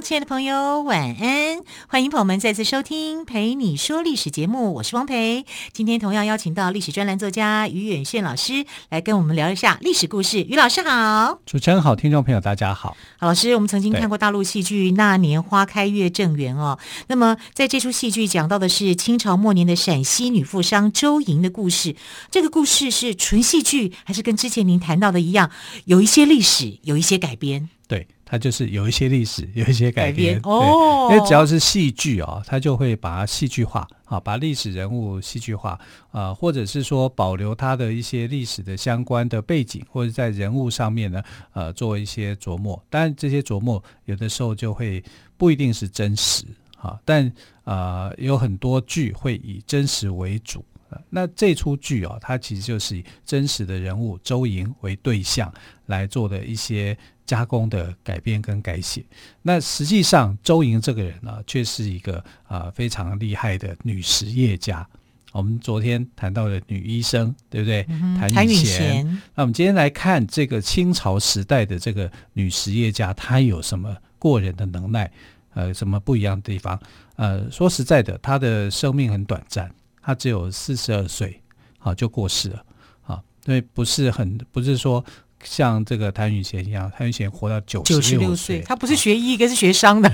亲爱的朋友，晚安！欢迎朋友们再次收听《陪你说历史》节目，我是汪培。今天同样邀请到历史专栏作家于远炫老师来跟我们聊一下历史故事。于老师好，主持人好，听众朋友大家好。好，老师，我们曾经看过大陆戏剧《那年花开月正圆》哦。那么在这出戏剧讲到的是清朝末年的陕西女富商周莹的故事。这个故事是纯戏剧，还是跟之前您谈到的一样，有一些历史，有一些改编？对。它就是有一些历史，有一些改编，改编哦。因为只要是戏剧啊，它就会把它戏剧化啊，把历史人物戏剧化啊，或者是说保留它的一些历史的相关的背景，或者在人物上面呢，呃，做一些琢磨。当然，这些琢磨有的时候就会不一定是真实啊，但呃，有很多剧会以真实为主。那这出剧啊，它其实就是以真实的人物周莹为对象来做的一些。加工的改编跟改写，那实际上周莹这个人呢，却是一个啊、呃、非常厉害的女实业家。我们昨天谈到的女医生，对不对？嗯、谭允娴。那我们今天来看这个清朝时代的这个女实业家，她有什么过人的能耐？呃，什么不一样的地方？呃，说实在的，她的生命很短暂，她只有四十二岁，好、啊、就过世了。啊，所以不是很不是说。像这个谭允贤一样，谭允贤活到九十六岁，他不是学医，一个是学商的，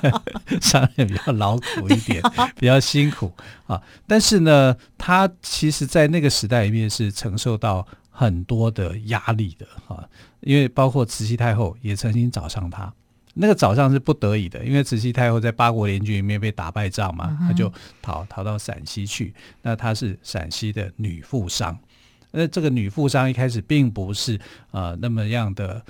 商人比较劳苦一点，比较辛苦啊。但是呢，他其实，在那个时代里面是承受到很多的压力的啊，因为包括慈禧太后也曾经找上他，那个早上是不得已的，因为慈禧太后在八国联军里面被打败仗嘛，她就逃逃到陕西去。那她是陕西的女富商。那这个女富商一开始并不是呃那么样的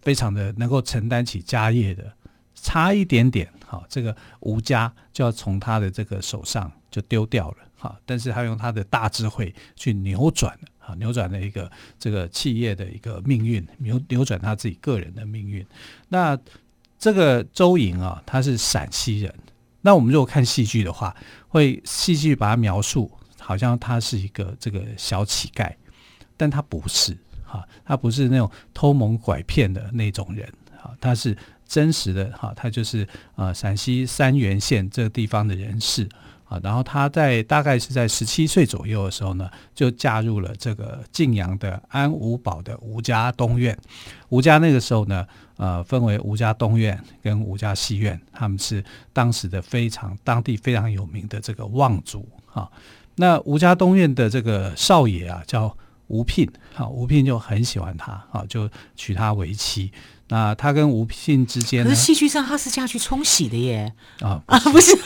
非常的能够承担起家业的，差一点点，好，这个吴家就要从她的这个手上就丢掉了，哈，但是她用她的大智慧去扭转了，啊，扭转了一个这个企业的一个命运，扭扭转她自己个人的命运。那这个周莹啊，他是陕西人，那我们如果看戏剧的话，会戏剧把他描述好像他是一个这个小乞丐。但他不是哈，他不是那种偷蒙拐骗的那种人哈，他是真实的哈，他就是啊陕西三原县这个地方的人士啊。然后他在大概是在十七岁左右的时候呢，就嫁入了这个晋阳的安五堡的吴家东院。吴家那个时候呢，呃，分为吴家东院跟吴家西院，他们是当时的非常当地非常有名的这个望族哈。那吴家东院的这个少爷啊，叫。吴聘，好，吴聘就很喜欢他，好，就娶她为妻。那他跟吴聘之间，可是戏剧上他是嫁去冲洗的耶，啊 啊，不是，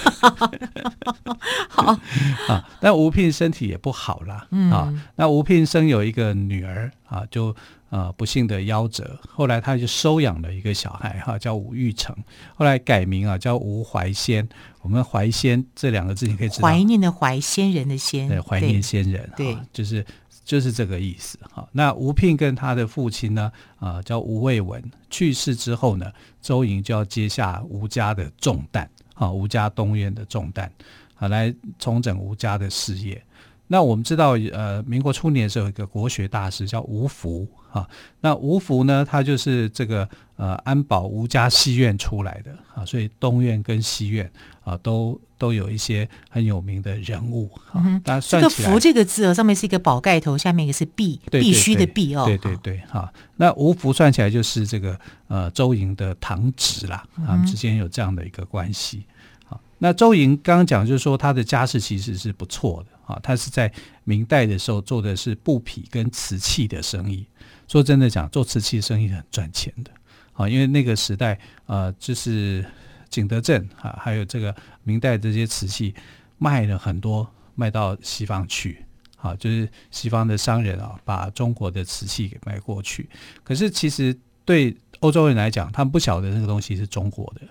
好。啊，但吴聘身体也不好啦，嗯、啊，那吴聘生有一个女儿啊，就呃不幸的夭折，后来他就收养了一个小孩哈、啊，叫吴玉成，后来改名啊叫吴怀仙。我们怀仙这两个字你可以知道，怀念的怀，先人的先，对，怀念先人，对，啊、就是。就是这个意思哈。那吴聘跟他的父亲呢，啊，叫吴卫文，去世之后呢，周莹就要接下吴家的重担，啊，吴家东院的重担，啊，来重整吴家的事业。那我们知道，呃，民国初年的时候有一个国学大师叫吴福，啊，那吴福呢，他就是这个呃安保吴家西院出来的，啊，所以东院跟西院啊都。都有一些很有名的人物，哈、嗯，大家算这个“福”这个字哦，上面是一个宝盖头，下面一个是必“必”，必须的“必”哦。对对对，哈。那吴福算起来就是这个呃周莹的堂侄啦，他们之间有这样的一个关系。好、嗯，那周莹刚刚讲就是说他的家世其实是不错的，啊，他是在明代的时候做的是布匹跟瓷器的生意。说真的讲，做瓷器生意很赚钱的，啊，因为那个时代呃就是。景德镇啊，还有这个明代这些瓷器卖了很多，卖到西方去，啊，就是西方的商人啊，把中国的瓷器给卖过去。可是其实对欧洲人来讲，他们不晓得那个东西是中国的，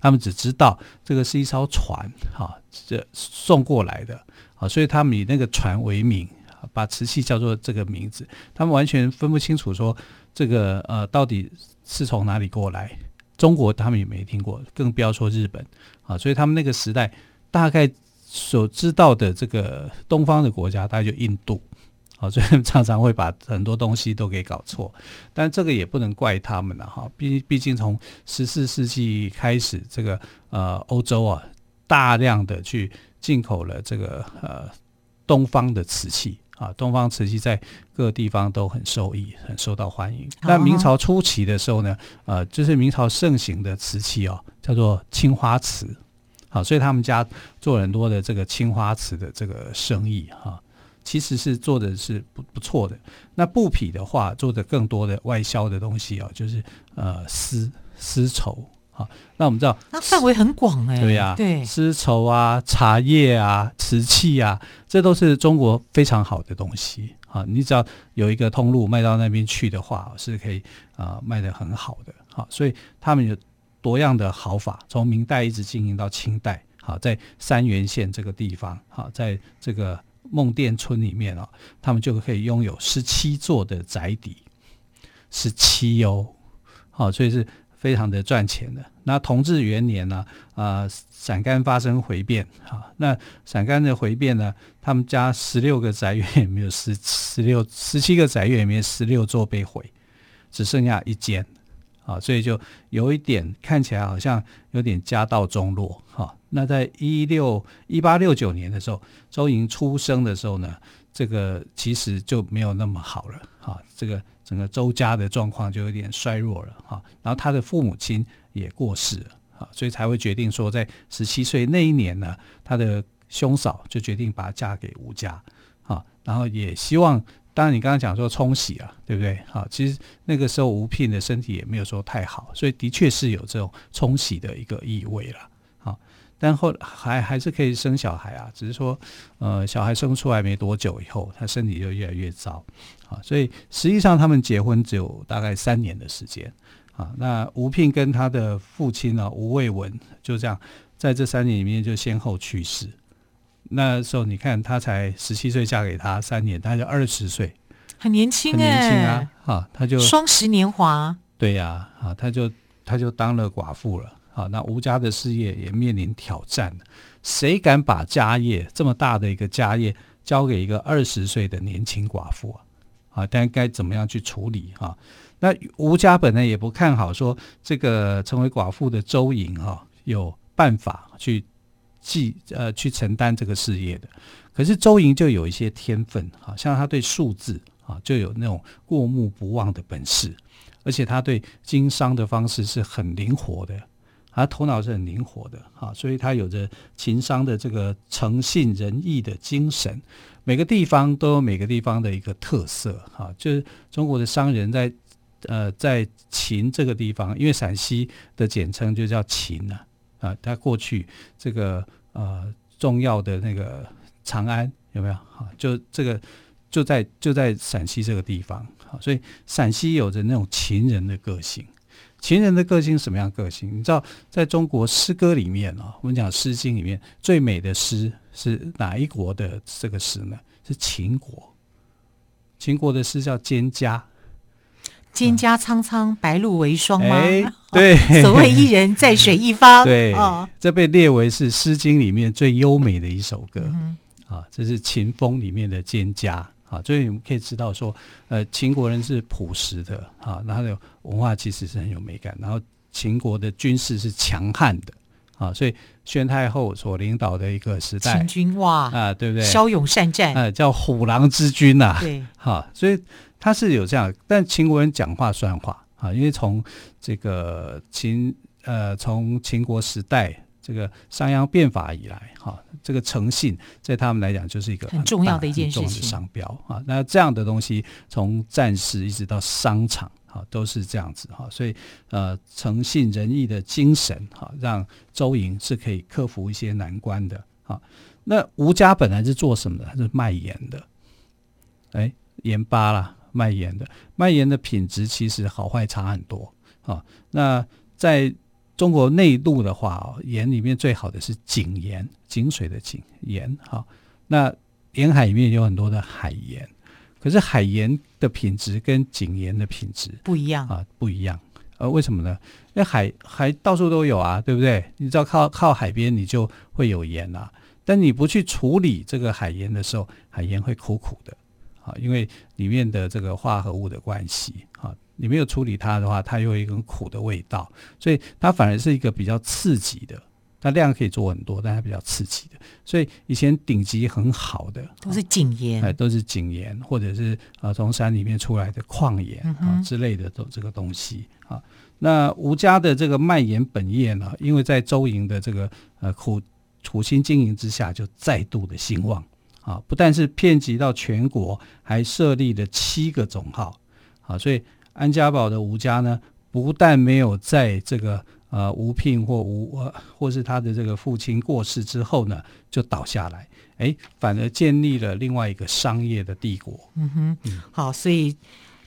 他们只知道这个是一艘船，哈，这送过来的，所以他们以那个船为名，把瓷器叫做这个名字，他们完全分不清楚说这个呃到底是从哪里过来。中国他们也没听过，更不要说日本啊，所以他们那个时代大概所知道的这个东方的国家，大概就印度。好，所以常常会把很多东西都给搞错，但这个也不能怪他们了哈。毕毕竟从十四世纪开始，这个呃欧洲啊，大量的去进口了这个呃东方的瓷器啊，东方瓷器在各个地方都很受益，很受到欢迎。那明朝初期的时候呢，呃，就是明朝盛行的瓷器哦，叫做青花瓷，好，所以他们家做很多的这个青花瓷的这个生意哈。其实是做的是不不错的。那布匹的话，做的更多的外销的东西啊，就是呃丝丝绸啊。那我们知道，那范围很广哎、欸。对呀、啊，对，丝绸啊、茶叶啊、瓷器啊，这都是中国非常好的东西啊。你只要有一个通路卖到那边去的话，是可以啊卖的很好的。好，所以他们有多样的好法，从明代一直经营到清代。好，在三原县这个地方，好，在这个。孟店村里面哦，他们就可以拥有十七座的宅邸，十七哦，好，所以是非常的赚钱的。那同治元年呢，啊，陕甘发生回变，啊，那陕甘的回变呢，他们家十六个宅院也没有十十六十七个宅院里面十六座被毁，只剩下一间。啊，所以就有一点看起来好像有点家道中落哈。那在一六一八六九年的时候，周莹出生的时候呢，这个其实就没有那么好了哈。这个整个周家的状况就有点衰弱了哈。然后他的父母亲也过世了啊，所以才会决定说，在十七岁那一年呢，他的兄嫂就决定把她嫁给吴家啊，然后也希望。当然，你刚刚讲说冲喜啊，对不对？好，其实那个时候吴聘的身体也没有说太好，所以的确是有这种冲喜的一个意味了。好，但后还还是可以生小孩啊，只是说，呃，小孩生出来没多久以后，他身体就越来越糟。啊，所以实际上他们结婚只有大概三年的时间。啊，那吴聘跟他的父亲呢，吴卫文就这样在这三年里面就先后去世。那时候你看，他才十七岁嫁给他三年，他就二十岁，很年轻，很年轻啊！哈，他就双十年华，对呀，啊，他就他就当了寡妇了。好，那吴家的事业也面临挑战，谁敢把家业这么大的一个家业交给一个二十岁的年轻寡妇啊？啊，但该怎么样去处理哈？那吴家本来也不看好说这个成为寡妇的周莹哈有办法去。继呃去承担这个事业的，可是周莹就有一些天分，好像他对数字啊就有那种过目不忘的本事，而且他对经商的方式是很灵活的，他头脑是很灵活的哈，所以他有着情商的这个诚信仁义的精神。每个地方都有每个地方的一个特色哈，就是中国的商人在呃在秦这个地方，因为陕西的简称就叫秦呢。啊，他过去这个呃重要的那个长安有没有？哈，就这个就在就在陕西这个地方，好，所以陕西有着那种秦人的个性。秦人的个性什么样个性？你知道，在中国诗歌里面啊，我们讲《诗经》里面最美的诗是哪一国的这个诗呢？是秦国。秦国的诗叫《蒹葭》。蒹葭苍苍，白露为霜吗？欸、对，所谓伊人在水一方。对，哦、这被列为是《诗经》里面最优美的一首歌。嗯、啊，这是秦风里面的蒹葭啊，所以我们可以知道说，呃，秦国人是朴实的啊，然后文化其实是很有美感，然后秦国的军事是强悍的啊，所以宣太后所领导的一个时代，秦军哇啊，对不对？骁勇善战啊，叫虎狼之军呐、啊。对，哈、啊，所以。他是有这样，但秦国人讲话算话啊，因为从这个秦呃，从秦国时代这个商鞅变法以来，哈、啊，这个诚信在他们来讲就是一个很，很重要的一件事情，商标啊。那这样的东西从战士一直到商场，哈、啊，都是这样子哈、啊。所以呃，诚信仁义的精神，哈、啊，让周寅是可以克服一些难关的。哈、啊，那吴家本来是做什么的？他是卖盐的，哎，盐巴啦。卖盐的，卖盐的品质其实好坏差很多啊。那在中国内陆的话，盐里面最好的是井盐，井水的井盐哈。那沿海里面有很多的海盐，可是海盐的品质跟井盐的品质不一样啊，不一样。呃，为什么呢？因为海海到处都有啊，对不对？你只要靠靠海边，你就会有盐啊。但你不去处理这个海盐的时候，海盐会苦苦的啊，因为里面的这个化合物的关系啊，你没有处理它的话，它又有一种苦的味道，所以它反而是一个比较刺激的。它量可以做很多，但它比较刺激的。所以以前顶级很好的都是井盐，哎，都是井盐，或者是呃从山里面出来的矿盐啊、嗯、之类的都这个东西啊。那吴家的这个卖盐本业呢，因为在周莹的这个呃苦苦心经营之下，就再度的兴旺啊！不但是遍及到全国，还设立了七个总号啊！所以安家宝的吴家呢，不但没有在这个呃吴聘或吴呃或是他的这个父亲过世之后呢，就倒下来，哎，反而建立了另外一个商业的帝国。嗯哼，嗯好，所以。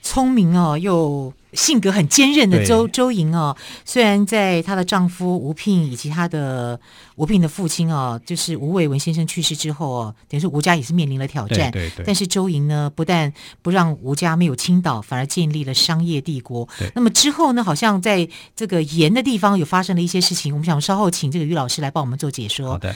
聪明哦，又性格很坚韧的周周莹哦，虽然在她的丈夫吴聘以及她的吴聘的父亲哦，就是吴伟文先生去世之后哦，等于说吴家也是面临了挑战。对对对。但是周莹呢，不但不让吴家没有倾倒，反而建立了商业帝国。对。那么之后呢，好像在这个盐的地方有发生了一些事情，我们想稍后请这个于老师来帮我们做解说。好的。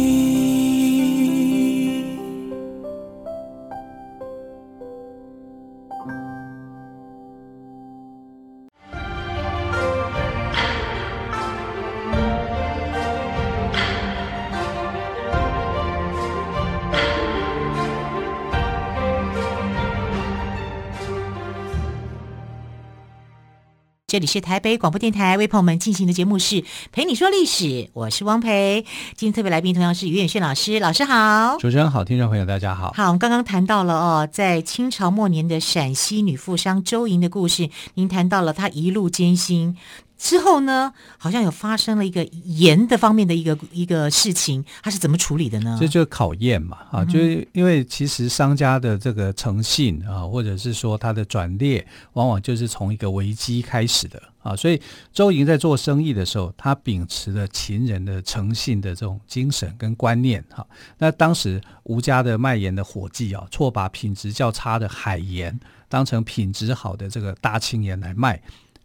这里是台北广播电台为朋友们进行的节目是陪你说历史，我是汪培。今天特别来宾同样是于远炫老师，老师好，主持人好，听众朋友大家好。好，我们刚刚谈到了哦，在清朝末年的陕西女富商周莹的故事，您谈到了她一路艰辛。之后呢，好像有发生了一个盐的方面的一个一个事情，他是怎么处理的呢？这就是考验嘛，啊，就是因为其实商家的这个诚信啊，或者是说他的转列，往往就是从一个危机开始的啊。所以周莹在做生意的时候，他秉持了秦人的诚信的这种精神跟观念哈。那当时吴家的卖盐的伙计啊，错把品质较差的海盐当成品质好的这个大青盐来卖。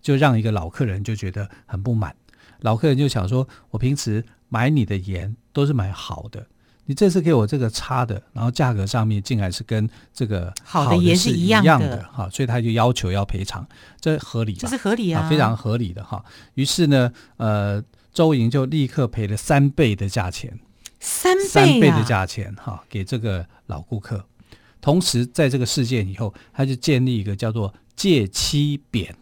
就让一个老客人就觉得很不满，老客人就想说：“我平时买你的盐都是买好的，你这次给我这个差的，然后价格上面竟然是跟这个好的盐是一样的哈，所以他就要求要赔偿，这合理，这是合理啊，非常合理的哈。于是呢，呃，周莹就立刻赔了三倍的价钱，三倍啊，三倍的价钱哈，给这个老顾客。同时，在这个事件以后，他就建立一个叫做戒欺贬。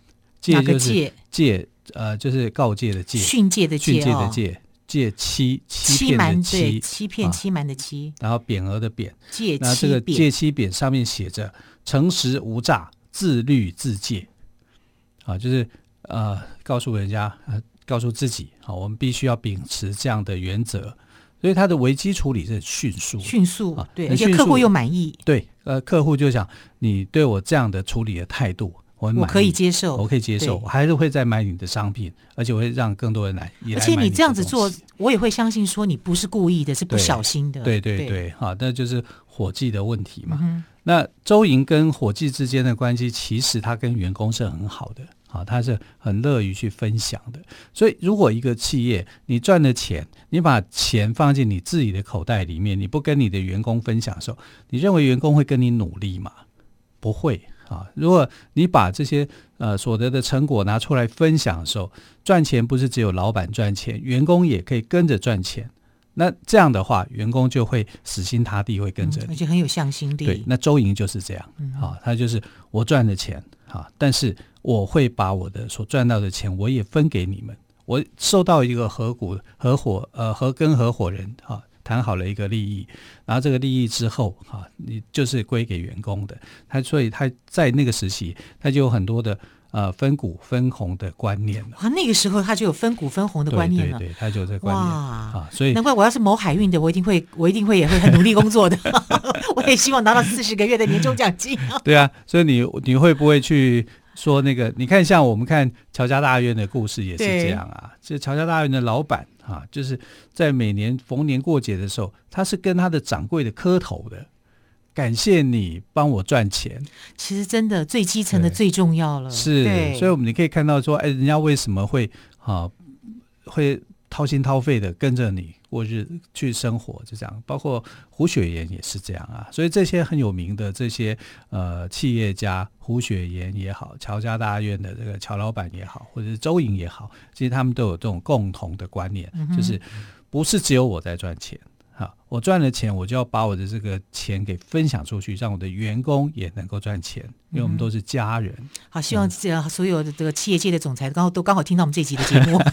戒就是戒，呃，就是告诫的戒，训诫的戒，训诫的戒，戒欺欺骗的欺，欺骗欺瞒的欺，然后匾额的匾，戒。那这个戒欺匾上面写着诚实无诈，自律自戒，啊，就是呃，告诉人家，呃，告诉自己，啊，我们必须要秉持这样的原则，所以他的危机处理是迅速，迅速啊，对，而且客户又满意，对，呃，客户就想你对我这样的处理的态度。我可以接受，我可以接受，我还是会再买你的商品，而且我会让更多人来。而且你这样子做，我也会相信说你不是故意的，是不小心的。对对对，对，好，那就是伙计的问题嘛。嗯、那周莹跟伙计之间的关系，其实他跟员工是很好的，好，他是很乐于去分享的。所以，如果一个企业你赚了钱，你把钱放进你自己的口袋里面，你不跟你的员工分享的时候，你认为员工会跟你努力吗？不会。啊，如果你把这些呃所得的成果拿出来分享的时候，赚钱不是只有老板赚钱，员工也可以跟着赚钱。那这样的话，员工就会死心塌地会跟着而且很有向心力。对，那周莹就是这样，嗯，啊，他就是我赚的钱，啊，但是我会把我的所赚到的钱，我也分给你们。我受到一个合股合伙呃合跟合伙人啊谈好了一个利益，然后这个利益之后哈，你就是归给员工的。他所以他在那个时期，他就有很多的呃分股分红的观念了。啊，那个时候他就有分股分红的观念了。对，对对，他就有这个观念啊。所以难怪我要是某海运的，我一定会我一定会也会很努力工作的。我也希望拿到四十个月的年终奖金。对啊，所以你你会不会去？说那个，你看，像我们看乔家大院的故事也是这样啊。这乔家大院的老板啊，就是在每年逢年过节的时候，他是跟他的掌柜的磕头的，感谢你帮我赚钱。其实真的最基层的最重要了。是，所以我们你可以看到说，哎，人家为什么会啊会。掏心掏肺的跟着你过日去生活，就这样。包括胡雪岩也是这样啊。所以这些很有名的这些呃企业家，胡雪岩也好，乔家大院的这个乔老板也好，或者是周莹也好，其实他们都有这种共同的观念，嗯、就是不是只有我在赚钱哈，我赚了钱，我就要把我的这个钱给分享出去，让我的员工也能够赚钱，因为我们都是家人。嗯、好，希望这所有的这个企业界的总裁刚好都刚好听到我们这集的节目。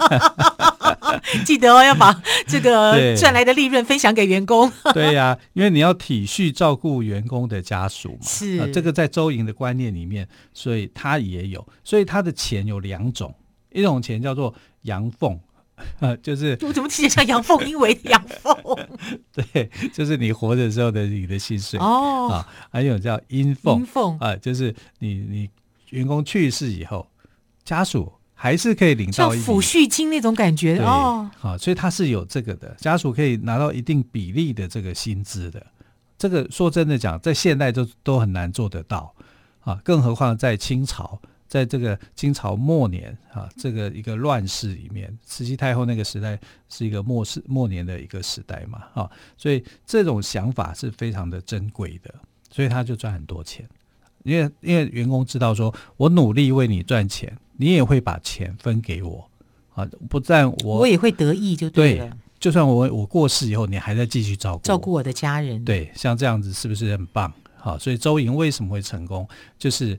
记得哦，要把这个赚来的利润分享给员工。对呀、啊，因为你要体恤照顾员工的家属嘛。是、啊，这个在周营的观念里面，所以他也有。所以他的钱有两种，一种钱叫做阳奉，呃，就是我怎么听起来像阳奉阴违的阳奉？对，就是你活着时候的你的薪水哦。啊，还有叫阴奉，阴奉啊，就是你你员工去世以后，家属。还是可以领到像抚恤金那种感觉哦，好，所以他是有这个的，家属可以拿到一定比例的这个薪资的。这个说真的讲，在现代都都很难做得到。啊，更何况在清朝，在这个清朝末年啊，这个一个乱世里面，慈禧太后那个时代是一个末世末年的一个时代嘛，啊，所以这种想法是非常的珍贵的，所以他就赚很多钱，因为因为员工知道说我努力为你赚钱。你也会把钱分给我啊，不但我我也会得意就对了。对，就算我我过世以后，你还在继续照顾照顾我的家人。对，像这样子是不是很棒？好，所以周莹为什么会成功，就是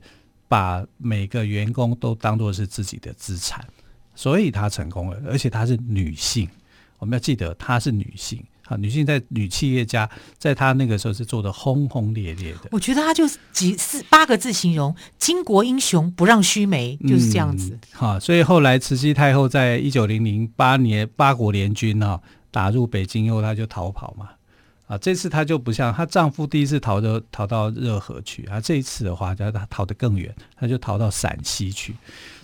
把每个员工都当做是自己的资产，所以她成功了，而且她是女性。我们要记得她是女性。好，女性在女企业家，在她那个时候是做的轰轰烈烈的。我觉得她就几四八个字形容：巾帼英雄不让须眉，就是这样子。嗯、好，所以后来慈禧太后在一九零零八年八国联军啊打入北京以后，她就逃跑嘛。啊，这次她就不像她丈夫第一次逃的逃到热河去啊，这一次的话，她逃得更远，她就逃到陕西去。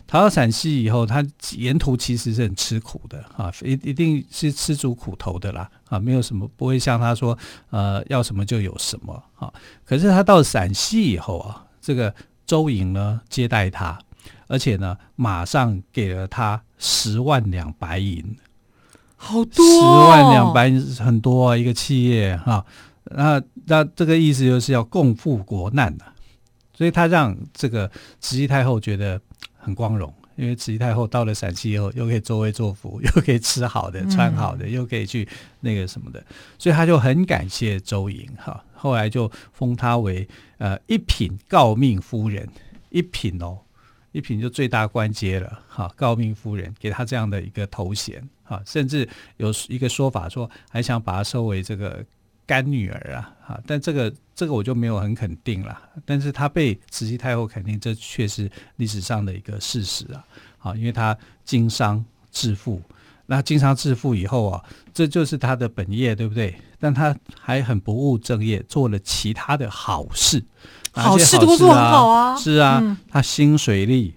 逃到陕西以后，他沿途其实是很吃苦的啊，一一定是吃足苦头的啦啊，没有什么不会像他说呃要什么就有什么啊。可是他到陕西以后啊，这个周莹呢接待他，而且呢马上给了他十万两白银，好多哦，十万两白银很多啊，一个企业哈。那那这个意思就是要共赴国难的，所以他让这个慈禧太后觉得。很光荣，因为慈禧太后到了陕西以后，又可以作威作福，又可以吃好的、穿好的，嗯、又可以去那个什么的，所以他就很感谢周莹哈。后来就封她为呃一品诰命夫人，一品哦，一品就最大官阶了哈。诰命夫人给她这样的一个头衔哈，甚至有一个说法说，还想把她收为这个。干女儿啊，哈，但这个这个我就没有很肯定了。但是她被慈禧太后肯定，这确实历史上的一个事实啊，好，因为她经商致富，那经商致富以后啊，这就是她的本业，对不对？但她还很不务正业，做了其他的好事，好事多做很好啊，是啊，她兴水利、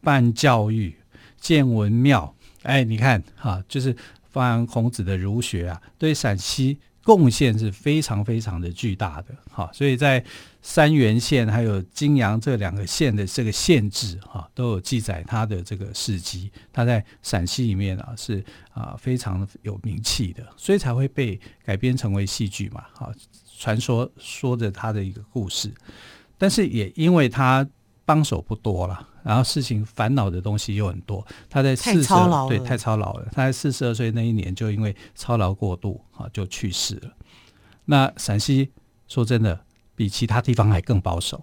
办教育、建文庙，哎，你看哈，就是发扬孔子的儒学啊，对陕西。贡献是非常非常的巨大的，哈，所以在三原县还有泾阳这两个县的这个县志，哈，都有记载他的这个事迹。他在陕西里面啊，是啊非常有名气的，所以才会被改编成为戏剧嘛，哈，传说说着他的一个故事。但是也因为他帮手不多了。然后事情烦恼的东西又很多，他在四十二对太操劳了。他在四十二岁那一年就因为操劳过度啊就去世了。那陕西说真的比其他地方还更保守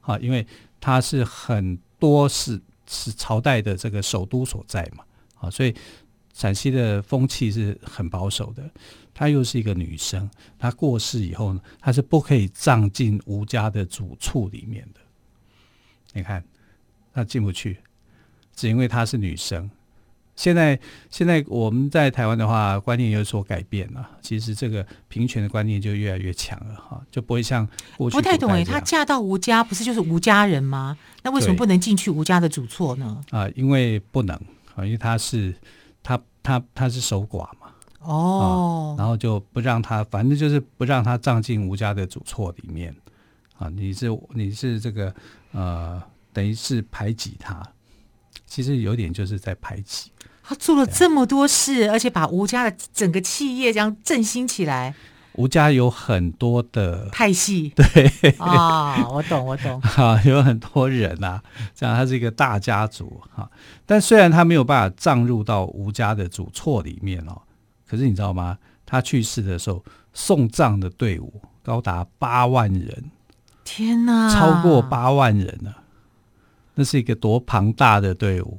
啊，因为它是很多是是朝代的这个首都所在嘛啊，所以陕西的风气是很保守的，她又是一个女生，她过世以后呢，她是不可以葬进吴家的主厝里面的。你看，她进不去，只因为她是女生。现在，现在我们在台湾的话，观念有所改变了。其实这个平权的观念就越来越强了哈，就不会像过去。不太懂哎，她嫁到吴家，不是就是吴家人吗？那为什么不能进去吴家的主厝呢？啊，因为不能啊，因为她是她她她是守寡嘛。哦、啊。然后就不让她，反正就是不让她葬进吴家的主厝里面啊。你是你是这个呃，等于是排挤他，其实有点就是在排挤。他做了这么多事，而且把吴家的整个企业这样振兴起来。吴家有很多的派系，对啊，我懂，我懂。啊，有很多人啊，这样他是一个大家族哈。但虽然他没有办法葬入到吴家的主厝里面哦，可是你知道吗？他去世的时候，送葬的队伍高达八万人，天哪，超过八万人呢，那是一个多庞大的队伍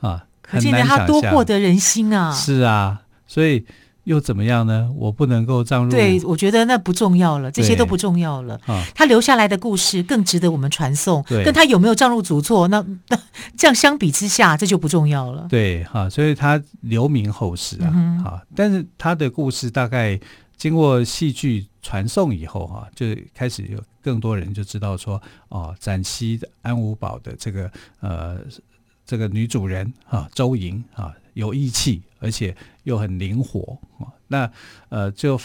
啊！可见他多获得人心啊！是啊，所以又怎么样呢？我不能够葬入。对，我觉得那不重要了，这些都不重要了。啊，他留下来的故事更值得我们传颂。对，跟他有没有葬入祖座，那 那这样相比之下，这就不重要了。对，哈、啊，所以他留名后世啊，嗯、啊，但是他的故事大概经过戏剧传颂以后，哈、啊，就开始有更多人就知道说，哦、陕西安五堡的这个呃。这个女主人啊，周莹啊，有义气，而且又很灵活啊。那呃，就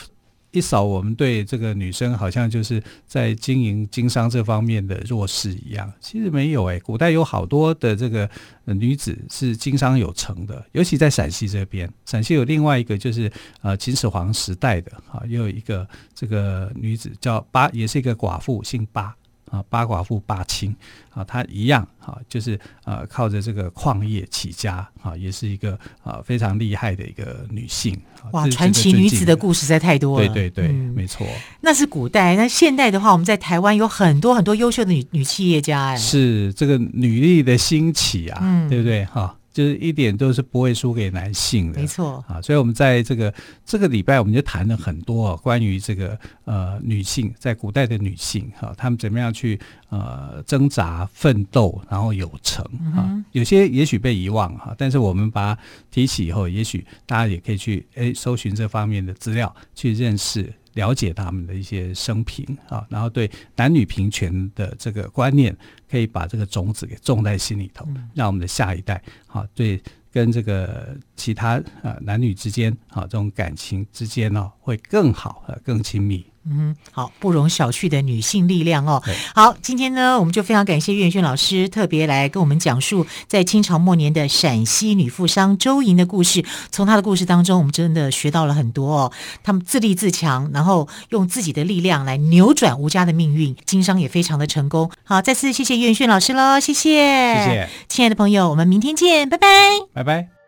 一扫我们对这个女生好像就是在经营经商这方面的弱势一样。其实没有哎，古代有好多的这个女子是经商有成的，尤其在陕西这边。陕西有另外一个就是呃秦始皇时代的啊，又有一个这个女子叫八，也是一个寡妇，姓八。啊，八寡妇八亲啊，她一样啊，就是呃，靠着这个矿业起家啊，也是一个啊非常厉害的一个女性。哇，传奇女子的故事实在太多了。对对对，嗯、没错。那是古代，那现代的话，我们在台湾有很多很多优秀的女女企业家哎。是这个女力的兴起啊，嗯、对不对哈？就是一点都是不会输给男性的，没错。啊，所以我们在这个这个礼拜，我们就谈了很多关于这个呃女性在古代的女性哈，她们怎么样去呃挣扎奋斗，然后有成啊，有些也许被遗忘哈，但是我们把它提起以后，也许大家也可以去诶搜寻这方面的资料，去认识。了解他们的一些生平啊，然后对男女平权的这个观念，可以把这个种子给种在心里头，让我们的下一代啊，对跟这个其他啊男女之间啊这种感情之间呢，会更好和，更亲密。嗯，好，不容小觑的女性力量哦。好，今天呢，我们就非常感谢岳轩老师特别来跟我们讲述在清朝末年的陕西女富商周莹的故事。从她的故事当中，我们真的学到了很多哦。她们自立自强，然后用自己的力量来扭转吴家的命运，经商也非常的成功。好，再次谢谢岳轩老师喽，谢谢，谢谢，亲爱的朋友，我们明天见，拜拜，拜拜。